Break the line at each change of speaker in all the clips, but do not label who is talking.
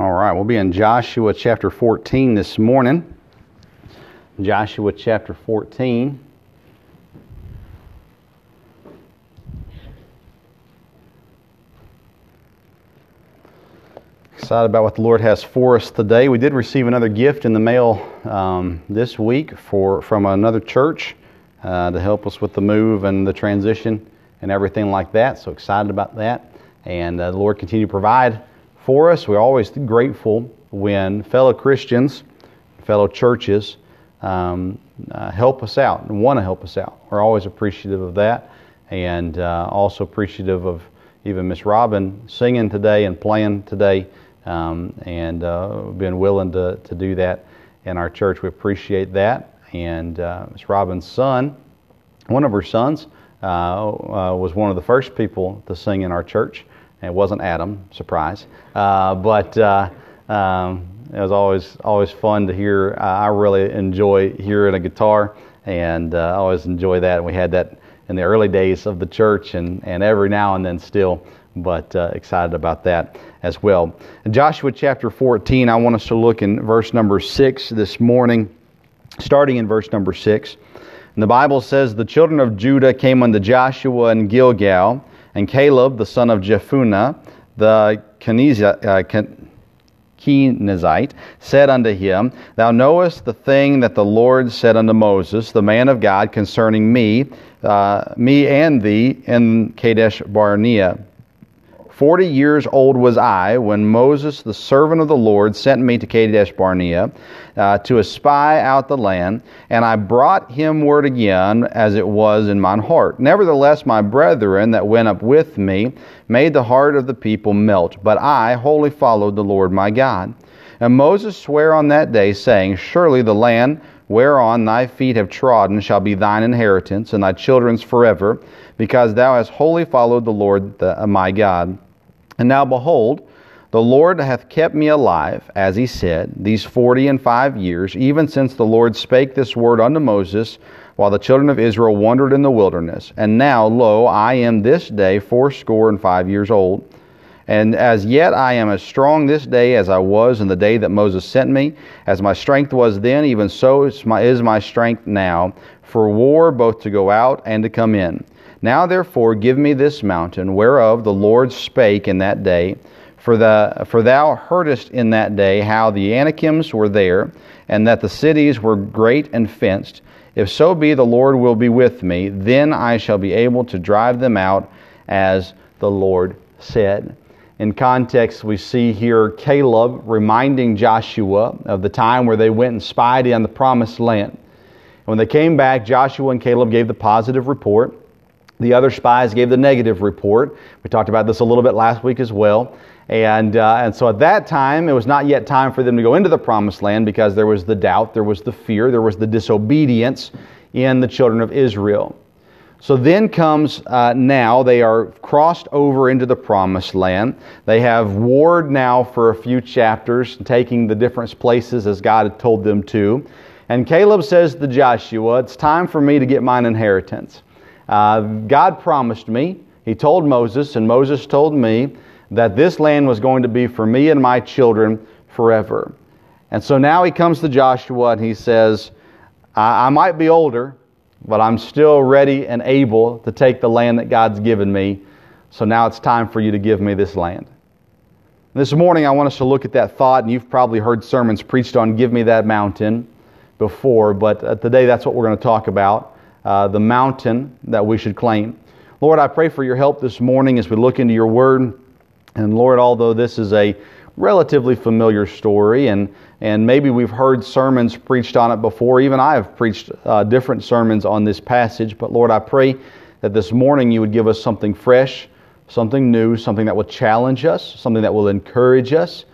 All right, we'll be in Joshua chapter 14 this morning. Joshua chapter 14. Excited about what the Lord has for us today. We did receive another gift in the mail um, this week for from another church uh, to help us with the move and the transition and everything like that. So excited about that. And uh, the Lord continue to provide for us. We're always grateful when fellow Christians, fellow churches, um, uh, help us out and want to help us out. We're always appreciative of that, and uh, also appreciative of even Miss Robin singing today and playing today, um, and uh, being willing to, to do that in our church. We appreciate that. And uh, Miss Robin's son, one of her sons, uh, uh, was one of the first people to sing in our church. It wasn't Adam, surprise. Uh, but uh, um, it was always always fun to hear. I really enjoy hearing a guitar, and uh, I always enjoy that. And we had that in the early days of the church, and, and every now and then still. But uh, excited about that as well. In Joshua chapter 14, I want us to look in verse number 6 this morning, starting in verse number 6. And the Bible says, The children of Judah came unto Joshua and Gilgal and Caleb, the son of Jephunneh, the Kenizzite, said unto him, Thou knowest the thing that the Lord said unto Moses, the man of God, concerning me, uh, me and thee in Kadesh Barnea. Forty years old was I when Moses, the servant of the Lord, sent me to Kadesh Barnea uh, to espy out the land, and I brought him word again as it was in mine heart. Nevertheless, my brethren that went up with me made the heart of the people melt, but I wholly followed the Lord my God. And Moses sware on that day, saying, Surely the land whereon thy feet have trodden shall be thine inheritance, and thy children's forever, because thou hast wholly followed the Lord the, uh, my God. And now behold, the Lord hath kept me alive, as he said, these forty and five years, even since the Lord spake this word unto Moses, while the children of Israel wandered in the wilderness. And now, lo, I am this day fourscore and five years old. And as yet I am as strong this day as I was in the day that Moses sent me. As my strength was then, even so is my, is my strength now, for war both to go out and to come in. Now therefore give me this mountain, whereof the Lord spake in that day. For, the, for thou heardest in that day how the Anakims were there, and that the cities were great and fenced. If so be the Lord will be with me, then I shall be able to drive them out, as the Lord said. In context, we see here Caleb reminding Joshua of the time where they went and spied on the promised land. When they came back, Joshua and Caleb gave the positive report. The other spies gave the negative report. We talked about this a little bit last week as well. And, uh, and so at that time, it was not yet time for them to go into the promised land because there was the doubt, there was the fear, there was the disobedience in the children of Israel. So then comes uh, now, they are crossed over into the promised land. They have warred now for a few chapters, taking the different places as God had told them to. And Caleb says to Joshua, It's time for me to get mine inheritance. Uh, God promised me, He told Moses, and Moses told me that this land was going to be for me and my children forever. And so now he comes to Joshua and he says, I, I might be older, but I'm still ready and able to take the land that God's given me. So now it's time for you to give me this land. This morning, I want us to look at that thought, and you've probably heard sermons preached on Give Me That Mountain before, but uh, today that's what we're going to talk about uh, the mountain that we should claim. Lord, I pray for your help this morning as we look into your word. And Lord, although this is a relatively familiar story, and, and maybe we've heard sermons preached on it before, even I have preached uh, different sermons on this passage, but Lord, I pray that this morning you would give us something fresh, something new, something that will challenge us, something that will encourage us.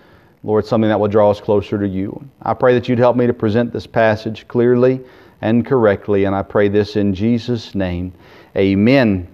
Lord, something that will draw us closer to you. I pray that you'd help me to present this passage clearly and correctly. And I pray this in Jesus' name. Amen.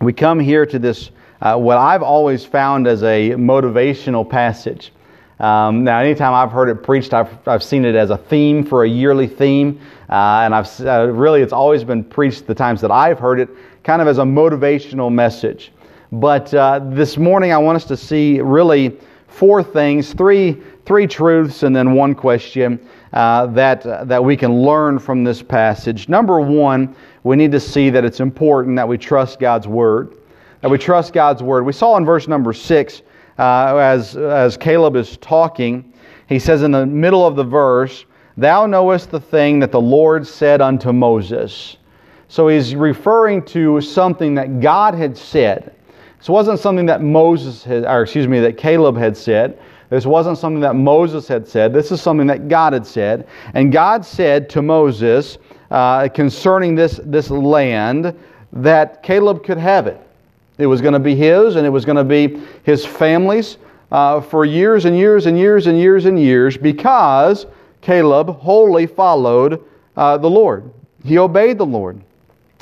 We come here to this, uh, what I've always found as a motivational passage. Um, now, anytime I've heard it preached, I've, I've seen it as a theme for a yearly theme. Uh, and I've uh, really, it's always been preached the times that I've heard it kind of as a motivational message. But uh, this morning, I want us to see really four things, three, three truths, and then one question uh, that, uh, that we can learn from this passage. Number one, we need to see that it's important that we trust God's Word. That we trust God's Word. We saw in verse number six, uh, as, as Caleb is talking, he says in the middle of the verse, Thou knowest the thing that the Lord said unto Moses. So he's referring to something that God had said. This wasn't something that Moses had, or excuse me, that Caleb had said. This wasn't something that Moses had said. This is something that God had said. And God said to Moses uh, concerning this, this land that Caleb could have it. It was going to be his, and it was going to be his family's uh, for years and years and years and years and years because Caleb wholly followed uh, the Lord. He obeyed the Lord.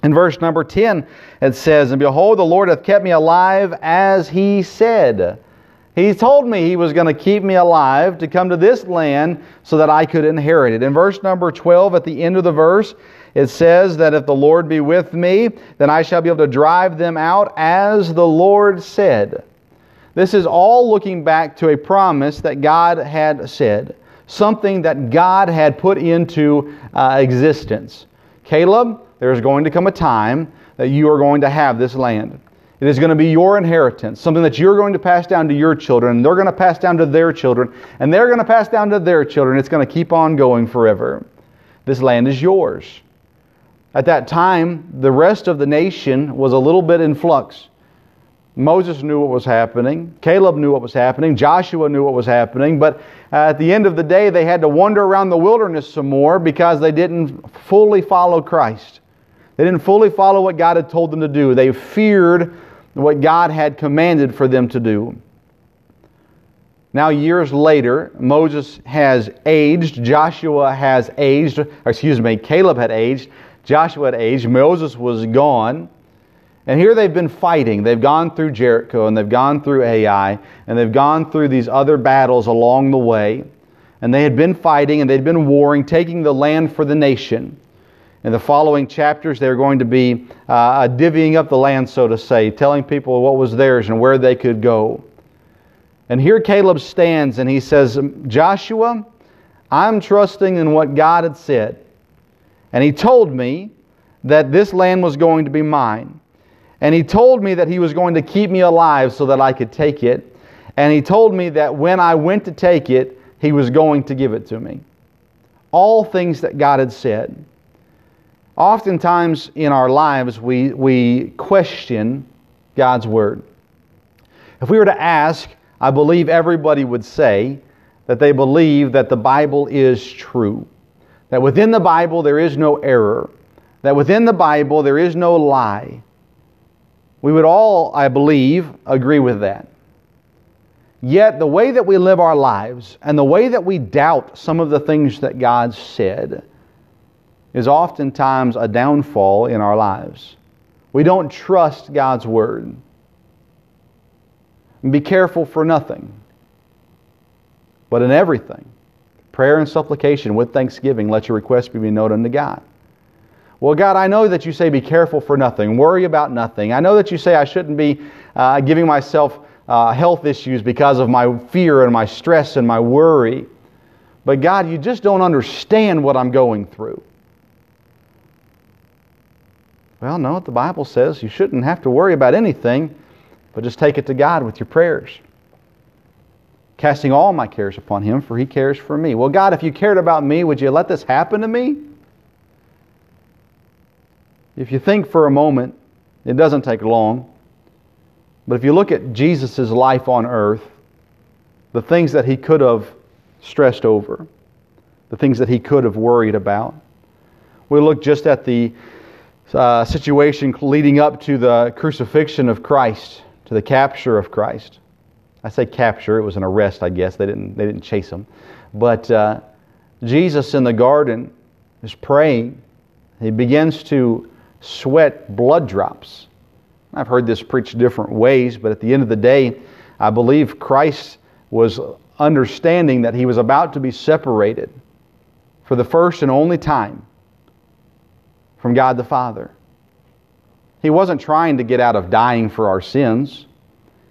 In verse number 10, it says, And behold, the Lord hath kept me alive as he said. He told me he was going to keep me alive to come to this land so that I could inherit it. In verse number 12, at the end of the verse, it says that if the Lord be with me, then I shall be able to drive them out as the Lord said. This is all looking back to a promise that God had said, something that God had put into uh, existence. Caleb, there's going to come a time that you are going to have this land. It is going to be your inheritance, something that you're going to pass down to your children, and they're going to pass down to their children, and they're going to pass down to their children. It's going to keep on going forever. This land is yours. At that time, the rest of the nation was a little bit in flux. Moses knew what was happening. Caleb knew what was happening. Joshua knew what was happening. But at the end of the day, they had to wander around the wilderness some more because they didn't fully follow Christ. They didn't fully follow what God had told them to do. They feared what God had commanded for them to do. Now, years later, Moses has aged, Joshua has aged, excuse me, Caleb had aged, Joshua had aged, Moses was gone. And here they've been fighting. They've gone through Jericho and they've gone through Ai and they've gone through these other battles along the way. And they had been fighting and they'd been warring, taking the land for the nation. In the following chapters, they're going to be uh, divvying up the land, so to say, telling people what was theirs and where they could go. And here Caleb stands and he says, Joshua, I'm trusting in what God had said. And he told me that this land was going to be mine. And he told me that he was going to keep me alive so that I could take it. And he told me that when I went to take it, he was going to give it to me. All things that God had said. Oftentimes in our lives, we, we question God's Word. If we were to ask, I believe everybody would say that they believe that the Bible is true, that within the Bible there is no error, that within the Bible there is no lie. We would all, I believe, agree with that. Yet, the way that we live our lives and the way that we doubt some of the things that God said is oftentimes a downfall in our lives. We don't trust God's Word. And be careful for nothing, but in everything. Prayer and supplication with thanksgiving, let your requests be known unto God. Well, God, I know that you say be careful for nothing, worry about nothing. I know that you say I shouldn't be uh, giving myself uh, health issues because of my fear and my stress and my worry. But God, you just don't understand what I'm going through. Well, no, the Bible says you shouldn't have to worry about anything, but just take it to God with your prayers. Casting all my cares upon Him, for He cares for me. Well, God, if you cared about me, would you let this happen to me? If you think for a moment, it doesn't take long. But if you look at Jesus' life on earth, the things that he could have stressed over, the things that he could have worried about, we look just at the uh, situation leading up to the crucifixion of Christ, to the capture of Christ. I say capture, it was an arrest, I guess. They didn't, they didn't chase him. But uh, Jesus in the garden is praying. He begins to sweat blood drops. I've heard this preached different ways, but at the end of the day, I believe Christ was understanding that he was about to be separated for the first and only time from God the Father. He wasn't trying to get out of dying for our sins.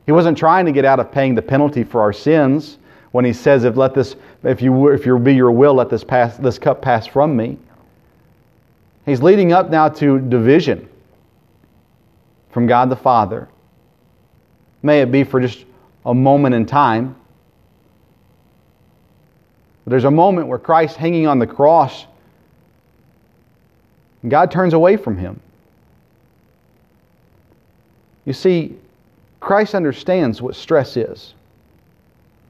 He wasn't trying to get out of paying the penalty for our sins when he says, "If let this, if you, if you be your will, let this pass, this cup pass from me." He's leading up now to division from God the Father. May it be for just a moment in time. But there's a moment where Christ hanging on the cross, God turns away from him. You see, Christ understands what stress is.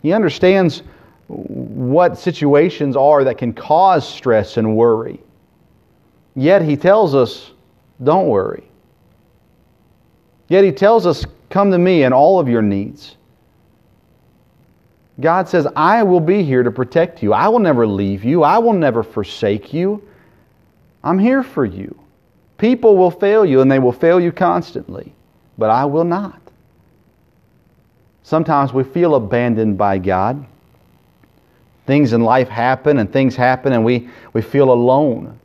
He understands what situations are that can cause stress and worry. Yet he tells us, don't worry. Yet he tells us, come to me in all of your needs. God says, I will be here to protect you. I will never leave you. I will never forsake you. I'm here for you. People will fail you and they will fail you constantly, but I will not. Sometimes we feel abandoned by God. Things in life happen and things happen and we, we feel alone.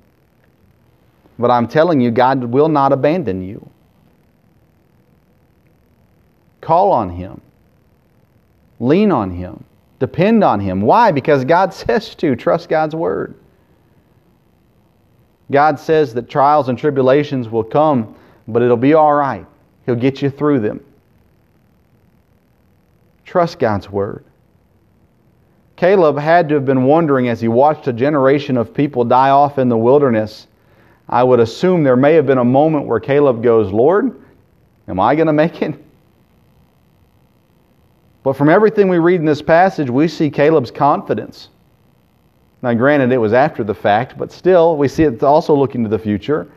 But I'm telling you, God will not abandon you. Call on Him. Lean on Him. Depend on Him. Why? Because God says to. Trust God's Word. God says that trials and tribulations will come, but it'll be all right. He'll get you through them. Trust God's word. Caleb had to have been wondering as he watched a generation of people die off in the wilderness. I would assume there may have been a moment where Caleb goes, Lord, am I going to make it? But from everything we read in this passage, we see Caleb's confidence. Now, granted, it was after the fact, but still, we see it also looking to the future.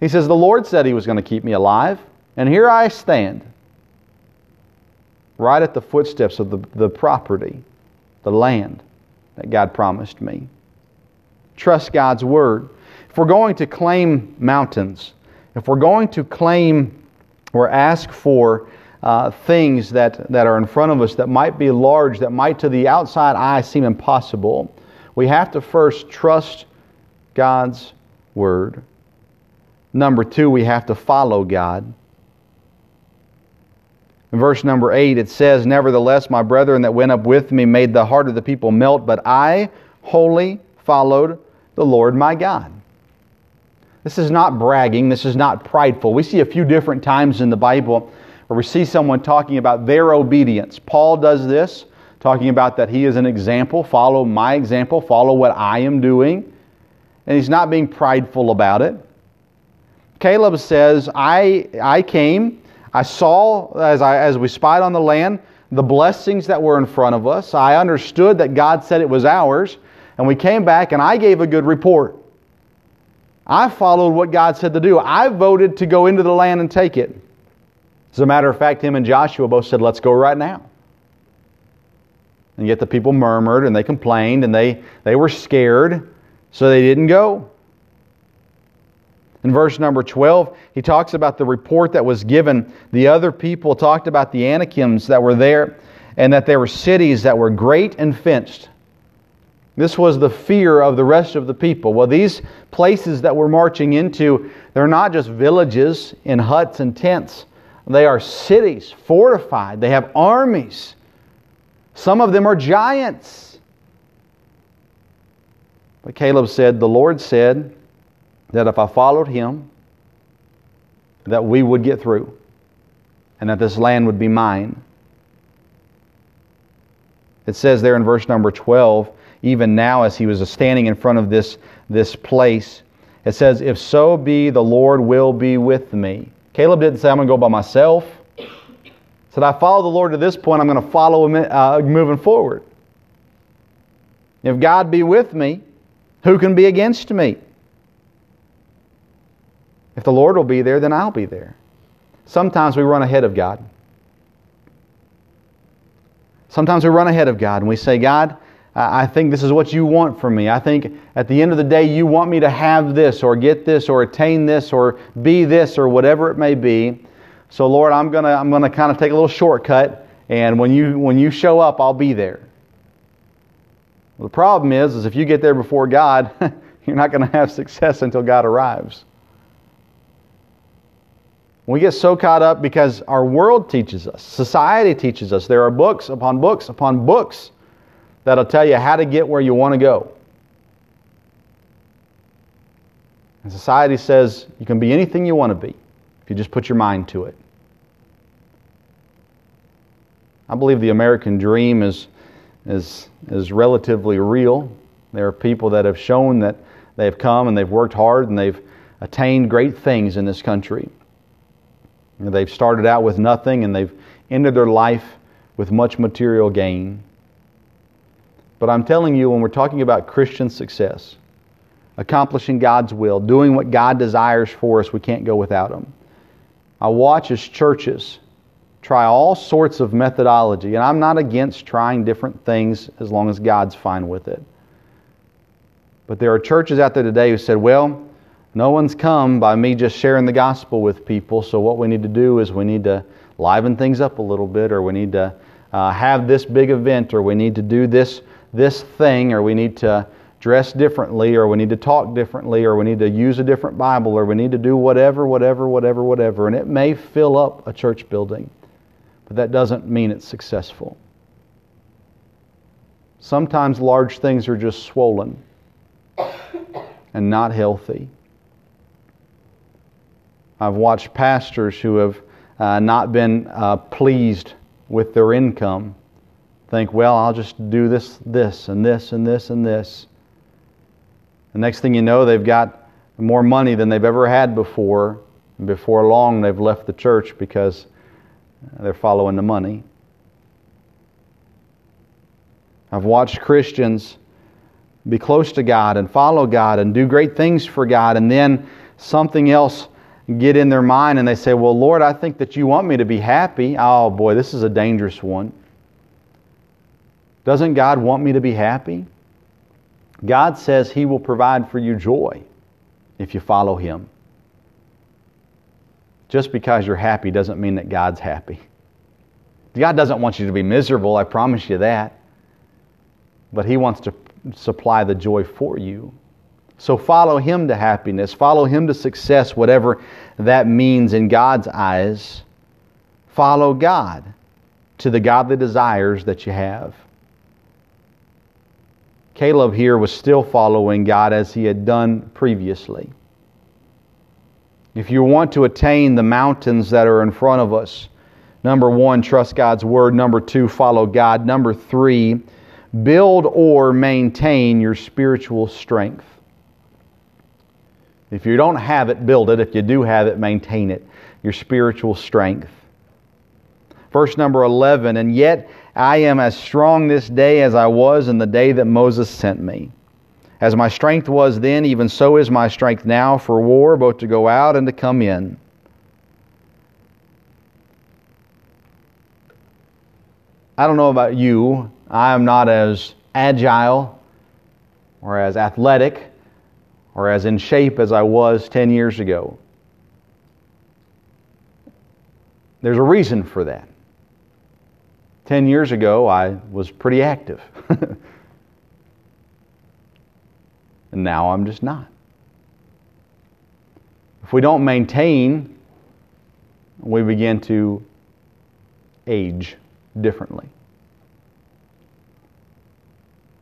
He says, The Lord said He was going to keep me alive, and here I stand right at the footsteps of the, the property, the land that God promised me. Trust God's word. If we're going to claim mountains, if we're going to claim or ask for uh, things that, that are in front of us that might be large, that might to the outside eye seem impossible, we have to first trust God's word. Number two, we have to follow God. In verse number 8, it says, Nevertheless, my brethren that went up with me made the heart of the people melt, but I wholly followed the Lord my God. This is not bragging, this is not prideful. We see a few different times in the Bible where we see someone talking about their obedience. Paul does this, talking about that he is an example, follow my example, follow what I am doing. And he's not being prideful about it. Caleb says, I, I came I saw, as, I, as we spied on the land, the blessings that were in front of us. I understood that God said it was ours. And we came back and I gave a good report. I followed what God said to do. I voted to go into the land and take it. As a matter of fact, him and Joshua both said, Let's go right now. And yet the people murmured and they complained and they, they were scared, so they didn't go. In verse number 12, he talks about the report that was given. The other people talked about the Anakims that were there and that there were cities that were great and fenced. This was the fear of the rest of the people. Well, these places that we're marching into, they're not just villages in huts and tents. They are cities, fortified. They have armies. Some of them are giants. But Caleb said, The Lord said, that if I followed him, that we would get through and that this land would be mine. It says there in verse number 12, even now as he was standing in front of this, this place, it says, If so be the Lord will be with me. Caleb didn't say, I'm going to go by myself. He said, I follow the Lord to this point, I'm going to follow him uh, moving forward. If God be with me, who can be against me? If the Lord will be there, then I'll be there. Sometimes we run ahead of God. Sometimes we run ahead of God and we say, God, I think this is what you want from me. I think at the end of the day, you want me to have this or get this or attain this or be this or whatever it may be. So, Lord, I'm going to I'm to kind of take a little shortcut, and when you, when you show up, I'll be there. Well, the problem is, is if you get there before God, you're not going to have success until God arrives. We get so caught up because our world teaches us, society teaches us. There are books upon books upon books that'll tell you how to get where you want to go. And society says you can be anything you want to be if you just put your mind to it. I believe the American dream is, is, is relatively real. There are people that have shown that they've come and they've worked hard and they've attained great things in this country. They've started out with nothing and they've ended their life with much material gain. But I'm telling you, when we're talking about Christian success, accomplishing God's will, doing what God desires for us, we can't go without Him. I watch as churches try all sorts of methodology, and I'm not against trying different things as long as God's fine with it. But there are churches out there today who said, well, no one's come by me just sharing the gospel with people. So, what we need to do is we need to liven things up a little bit, or we need to uh, have this big event, or we need to do this, this thing, or we need to dress differently, or we need to talk differently, or we need to use a different Bible, or we need to do whatever, whatever, whatever, whatever. And it may fill up a church building, but that doesn't mean it's successful. Sometimes large things are just swollen and not healthy. I've watched pastors who have uh, not been uh, pleased with their income think, well, I'll just do this, this, and this, and this, and this. The next thing you know, they've got more money than they've ever had before. And before long, they've left the church because they're following the money. I've watched Christians be close to God and follow God and do great things for God, and then something else get in their mind and they say, Well, Lord, I think that you want me to be happy. Oh, boy, this is a dangerous one. Doesn't God want me to be happy? God says He will provide for you joy if you follow Him. Just because you're happy doesn't mean that God's happy. God doesn't want you to be miserable, I promise you that. But He wants to supply the joy for you. So follow Him to happiness, follow Him to success, whatever that means in God's eyes. Follow God to the godly desires that you have. Caleb here was still following God as he had done previously. If you want to attain the mountains that are in front of us, number one, trust God's word. Number two, follow God. Number three, build or maintain your spiritual strength. If you don't have it, build it. If you do have it, maintain it. Your spiritual strength. Verse number 11 And yet I am as strong this day as I was in the day that Moses sent me. As my strength was then, even so is my strength now for war, both to go out and to come in. I don't know about you. I am not as agile or as athletic or as in shape as I was 10 years ago. There's a reason for that. 10 years ago, I was pretty active. and now I'm just not. If we don't maintain, we begin to age differently.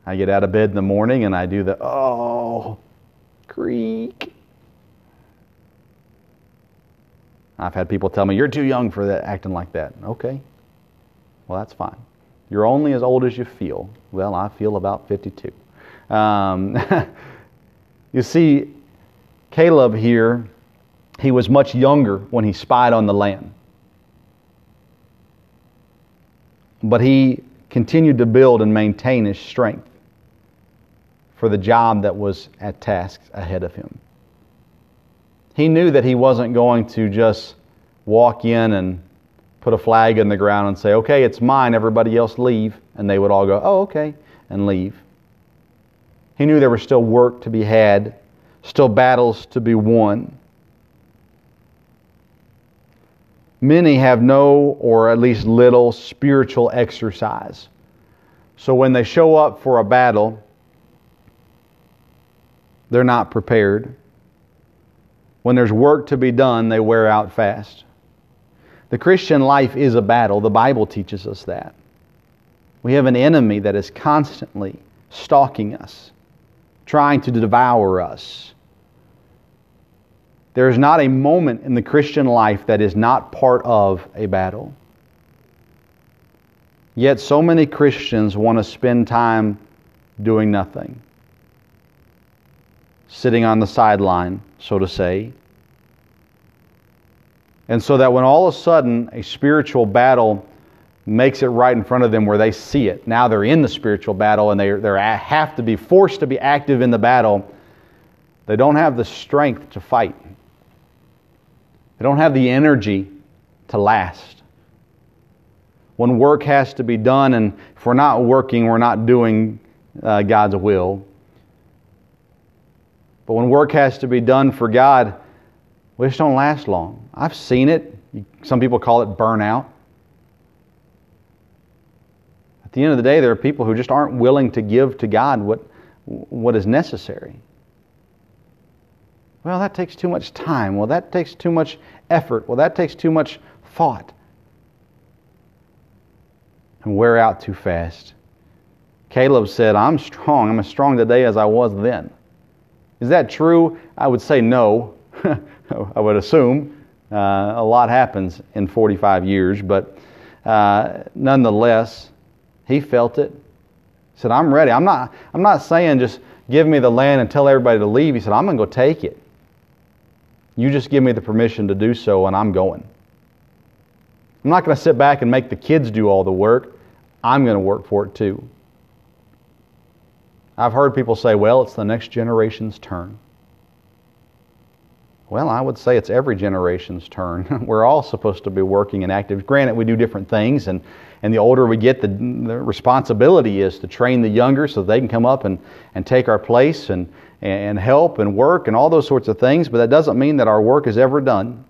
I get out of bed in the morning and I do the, oh, creak. I've had people tell me, you're too young for that, acting like that. Okay. Well, that's fine. You're only as old as you feel. Well, I feel about 52. Um, you see, Caleb here, he was much younger when he spied on the land. But he continued to build and maintain his strength for the job that was at task ahead of him. He knew that he wasn't going to just walk in and put a flag in the ground and say, okay, it's mine, everybody else leave. And they would all go, oh, okay, and leave. He knew there was still work to be had, still battles to be won. Many have no, or at least little, spiritual exercise. So when they show up for a battle, they're not prepared. When there's work to be done, they wear out fast. The Christian life is a battle. The Bible teaches us that. We have an enemy that is constantly stalking us, trying to devour us. There is not a moment in the Christian life that is not part of a battle. Yet, so many Christians want to spend time doing nothing, sitting on the sideline, so to say. And so that when all of a sudden a spiritual battle makes it right in front of them where they see it, now they're in the spiritual battle and they they have to be forced to be active in the battle, they don't have the strength to fight. They don't have the energy to last. When work has to be done, and if we're not working, we're not doing uh, God's will. But when work has to be done for God, we just don't last long. I've seen it. Some people call it burnout. At the end of the day, there are people who just aren't willing to give to God what, what is necessary. Well, that takes too much time. Well, that takes too much effort. Well, that takes too much thought. And wear out too fast. Caleb said, I'm strong. I'm as strong today as I was then. Is that true? I would say no. I would assume. Uh, a lot happens in 45 years, but uh, nonetheless, he felt it. He said, I'm ready. I'm not, I'm not saying just give me the land and tell everybody to leave. He said, I'm going to go take it. You just give me the permission to do so, and I'm going. I'm not going to sit back and make the kids do all the work. I'm going to work for it too. I've heard people say, well, it's the next generation's turn. Well, I would say it's every generation's turn. We're all supposed to be working and active. Granted, we do different things, and, and the older we get, the, the responsibility is to train the younger so they can come up and, and take our place and, and help and work and all those sorts of things, but that doesn't mean that our work is ever done.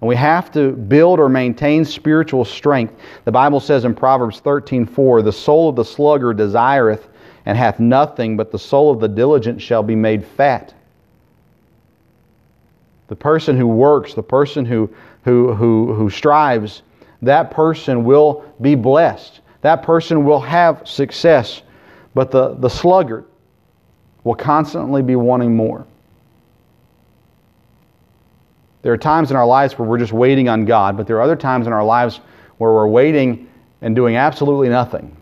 And we have to build or maintain spiritual strength. The Bible says in Proverbs 13:4, "The soul of the sluggard desireth and hath nothing, but the soul of the diligent shall be made fat." The person who works, the person who, who, who, who strives, that person will be blessed. That person will have success. But the, the sluggard, will constantly be wanting more. There are times in our lives where we're just waiting on God, but there are other times in our lives where we're waiting and doing absolutely nothing.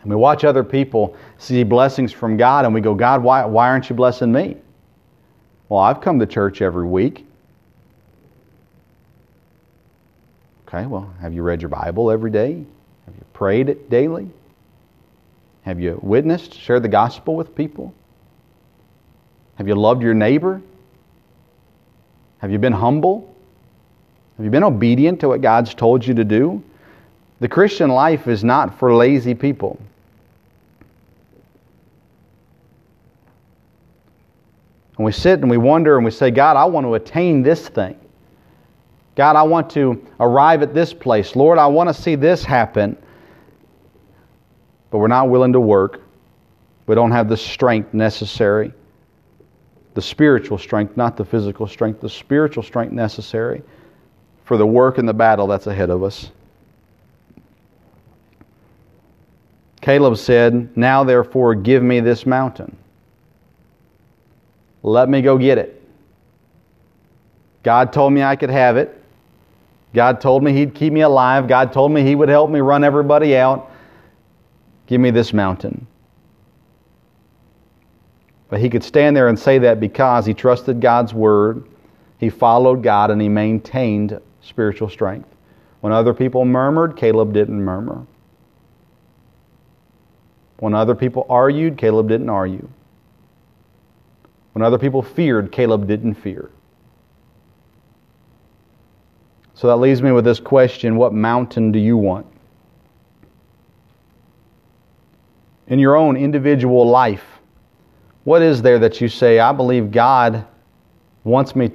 And we watch other people see blessings from God and we go, God, why, why aren't you blessing me? Well, I've come to church every week. Okay, well, have you read your Bible every day? Have you prayed it daily? Have you witnessed, shared the gospel with people? Have you loved your neighbor? Have you been humble? Have you been obedient to what God's told you to do? The Christian life is not for lazy people. And we sit and we wonder and we say, God, I want to attain this thing. God, I want to arrive at this place. Lord, I want to see this happen. But we're not willing to work. We don't have the strength necessary the spiritual strength, not the physical strength, the spiritual strength necessary for the work and the battle that's ahead of us. Caleb said, Now therefore give me this mountain. Let me go get it. God told me I could have it. God told me He'd keep me alive. God told me He would help me run everybody out. Give me this mountain. But he could stand there and say that because he trusted God's word, he followed God, and he maintained spiritual strength. When other people murmured, Caleb didn't murmur. When other people argued, Caleb didn't argue. When other people feared, Caleb didn't fear. So that leaves me with this question What mountain do you want? In your own individual life, what is there that you say, I believe God wants me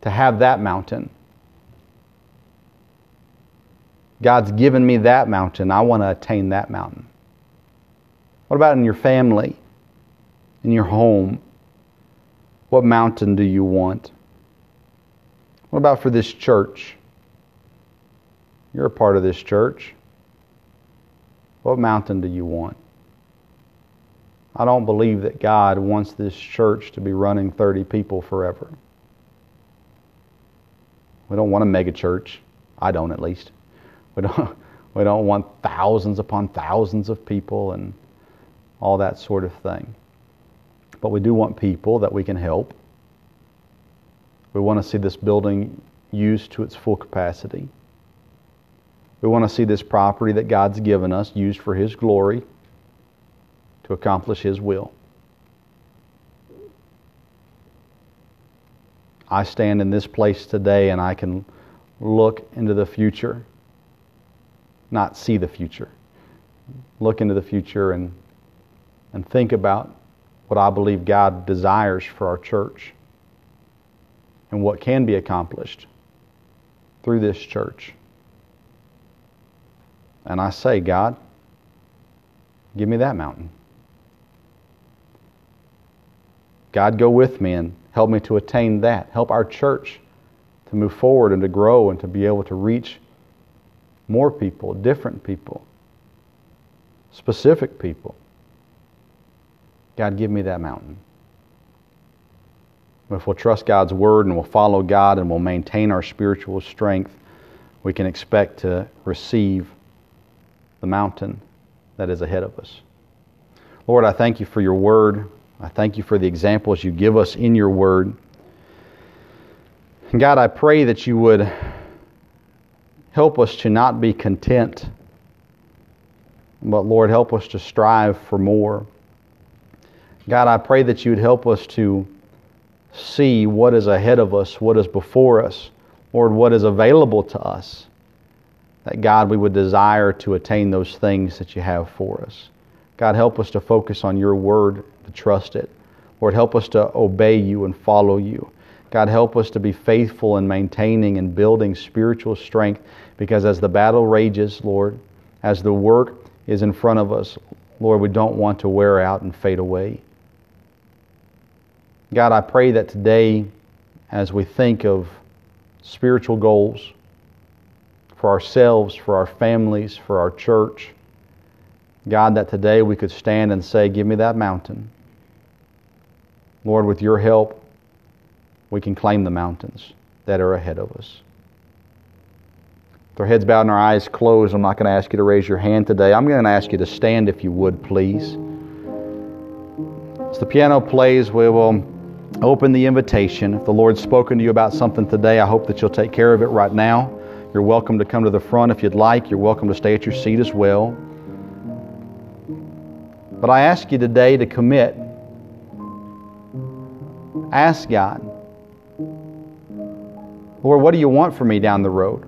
to have that mountain? God's given me that mountain. I want to attain that mountain. What about in your family, in your home? What mountain do you want? What about for this church? You're a part of this church. What mountain do you want? I don't believe that God wants this church to be running 30 people forever. We don't want a mega church. I don't, at least. We don't, we don't want thousands upon thousands of people and all that sort of thing. But we do want people that we can help. We want to see this building used to its full capacity. We want to see this property that God's given us used for His glory to accomplish His will. I stand in this place today and I can look into the future, not see the future. Look into the future and, and think about what I believe God desires for our church and what can be accomplished through this church. And I say, God, give me that mountain. God, go with me and help me to attain that. Help our church to move forward and to grow and to be able to reach more people, different people, specific people. God, give me that mountain. If we'll trust God's word and we'll follow God and we'll maintain our spiritual strength, we can expect to receive the mountain that is ahead of us. Lord, I thank you for your word. I thank you for the examples you give us in your word. And God, I pray that you would help us to not be content, but Lord, help us to strive for more. God, I pray that you would help us to see what is ahead of us, what is before us, Lord, what is available to us. That God, we would desire to attain those things that you have for us. God, help us to focus on your word, to trust it. Lord, help us to obey you and follow you. God, help us to be faithful in maintaining and building spiritual strength because as the battle rages, Lord, as the work is in front of us, Lord, we don't want to wear out and fade away. God, I pray that today, as we think of spiritual goals for ourselves, for our families, for our church, God, that today we could stand and say, Give me that mountain. Lord, with your help, we can claim the mountains that are ahead of us. With our heads bowed and our eyes closed, I'm not going to ask you to raise your hand today. I'm going to ask you to stand if you would, please. As the piano plays, we will open the invitation. If the Lord's spoken to you about something today, I hope that you'll take care of it right now. You're welcome to come to the front if you'd like. You're welcome to stay at your seat as well. But I ask you today to commit. Ask God, Lord, what do you want for me down the road?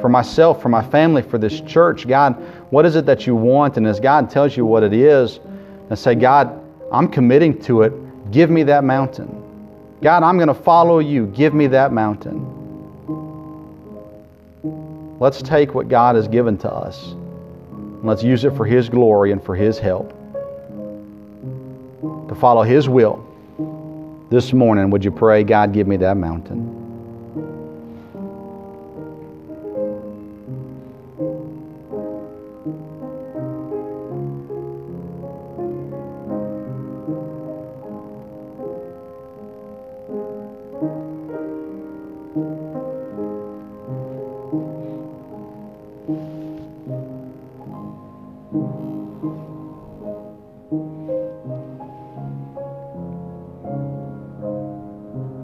For myself, for my family, for this church, God, what is it that you want? And as God tells you what it is, and say, God, I'm committing to it Give me that mountain. God, I'm going to follow you. Give me that mountain. Let's take what God has given to us. and let's use it for His glory and for His help. To follow His will. This morning, would you pray, God, give me that mountain?